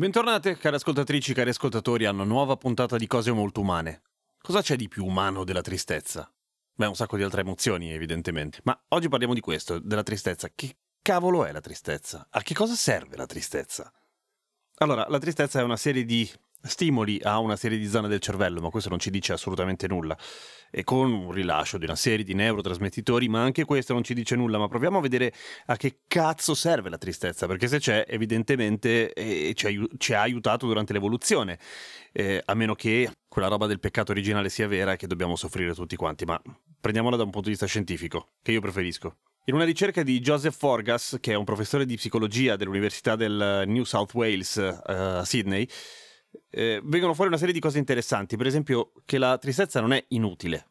Bentornate, cari ascoltatrici, cari ascoltatori, a una nuova puntata di Cose Molto Umane. Cosa c'è di più umano della tristezza? Beh, un sacco di altre emozioni, evidentemente. Ma oggi parliamo di questo, della tristezza. Che cavolo è la tristezza? A che cosa serve la tristezza? Allora, la tristezza è una serie di stimoli a una serie di zone del cervello, ma questo non ci dice assolutamente nulla. E con un rilascio di una serie di neurotrasmettitori, ma anche questo non ci dice nulla. Ma proviamo a vedere a che cazzo serve la tristezza, perché se c'è, evidentemente eh, ci, ha, ci, ha, aiutato durante l'evoluzione. Eh, a meno che quella roba del peccato originale sia vera e che dobbiamo soffrire tutti quanti. Ma prendiamola da un punto di vista scientifico, che io preferisco. In una ricerca di Joseph Forgas, che è un professore di psicologia dell'Università del New South Wales uh, a Sydney, eh, vengono fuori una serie di cose interessanti, per esempio che la tristezza non è inutile.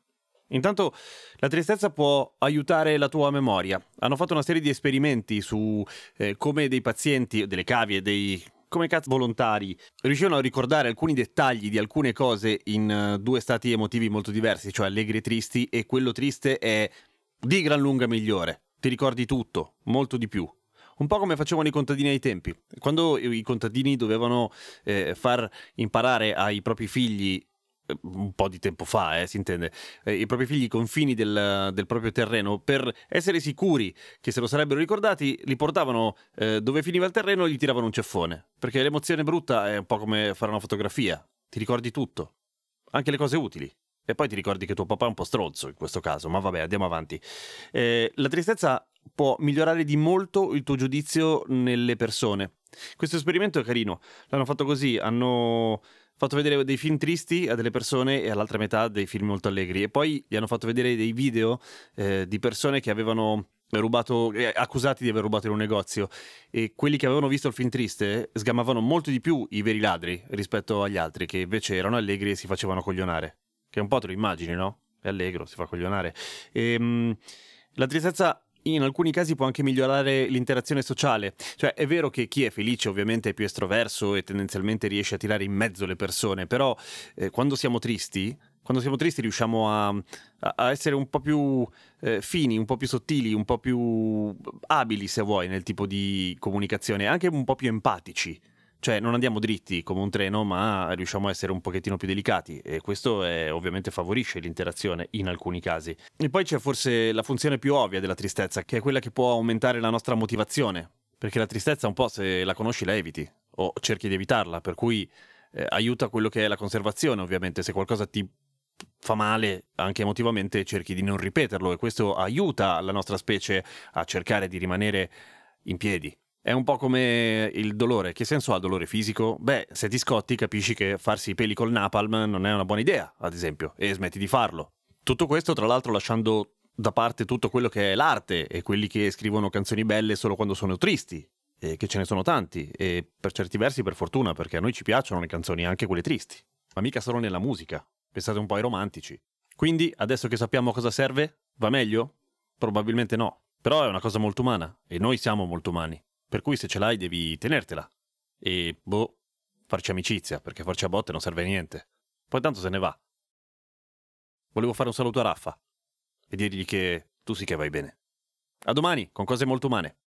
Intanto la tristezza può aiutare la tua memoria. Hanno fatto una serie di esperimenti su eh, come dei pazienti, delle cavie, dei come cazzo volontari riuscivano a ricordare alcuni dettagli di alcune cose in uh, due stati emotivi molto diversi, cioè allegri e tristi, e quello triste è di gran lunga migliore. Ti ricordi tutto, molto di più un po' come facevano i contadini ai tempi. Quando i contadini dovevano eh, far imparare ai propri figli eh, un po' di tempo fa, eh, si intende, eh, i propri figli i confini del, del, proprio terreno, per essere sicuri che se lo sarebbero ricordati, li portavano eh, dove finiva il terreno e gli tiravano un ceffone. Perché l'emozione brutta è un po' come fare una fotografia, ti ricordi tutto, anche le cose utili. E poi ti ricordi che tuo papà è un po' stronzo in questo caso, ma vabbè, andiamo avanti. Eh, la tristezza può migliorare di molto il tuo giudizio nelle persone. Questo esperimento è carino, l'hanno fatto così, hanno fatto vedere dei film tristi a delle persone e all'altra metà dei film molto allegri e poi gli hanno fatto vedere dei video eh, di persone che avevano rubato, eh, accusati di aver rubato in un negozio e quelli che avevano visto il film triste sgamavano molto di più i veri ladri rispetto agli altri che invece erano allegri e si facevano coglionare. Che un po' te lo immagini, no? È allegro, si fa coglionare. E, ehm, la tristezza in alcuni casi può anche migliorare l'interazione sociale. Cioè, è vero che chi è felice ovviamente è più estroverso e tendenzialmente riesce a tirare in mezzo le persone, però eh, quando siamo tristi, quando siamo tristi riusciamo a, a essere un po' più eh, fini, un po' più sottili, un po' più abili, se vuoi, nel tipo di comunicazione, anche un po' più empatici. Cioè non andiamo dritti come un treno, ma riusciamo a essere un pochettino più delicati. E questo è, ovviamente favorisce l'interazione in alcuni casi. E poi c'è forse la funzione più ovvia della tristezza, che è quella che può aumentare la nostra motivazione, perché la tristezza un po' se la conosci la eviti o cerchi di evitarla, per cui eh, aiuta quello che è la conservazione, ovviamente. Se qualcosa ti fa male anche emotivamente cerchi di non ripeterlo. E questo aiuta la nostra specie a cercare di rimanere in piedi. È un po' come il dolore. Che senso ha il dolore fisico? Beh, se ti scotti capisci che farsi i peli col napalm non è una buona idea, ad esempio, e smetti di farlo. Tutto questo, tra l'altro, lasciando da parte tutto quello che è l'arte e quelli che scrivono canzoni belle solo quando sono tristi, e che ce ne sono tanti, e per certi versi per fortuna, perché a noi ci piacciono le canzoni, anche quelle tristi, ma mica solo nella musica. Pensate un po' ai romantici. Quindi, adesso che sappiamo cosa serve, va meglio? Probabilmente no. Però è una cosa molto umana, e noi siamo molto umani. Per cui se ce l'hai devi tenertela. E, boh, farci amicizia, perché farci a botte non serve a niente. Poi tanto se ne va. Volevo fare un saluto a Raffa e dirgli che tu sì che vai bene. A domani, con cose molto umane.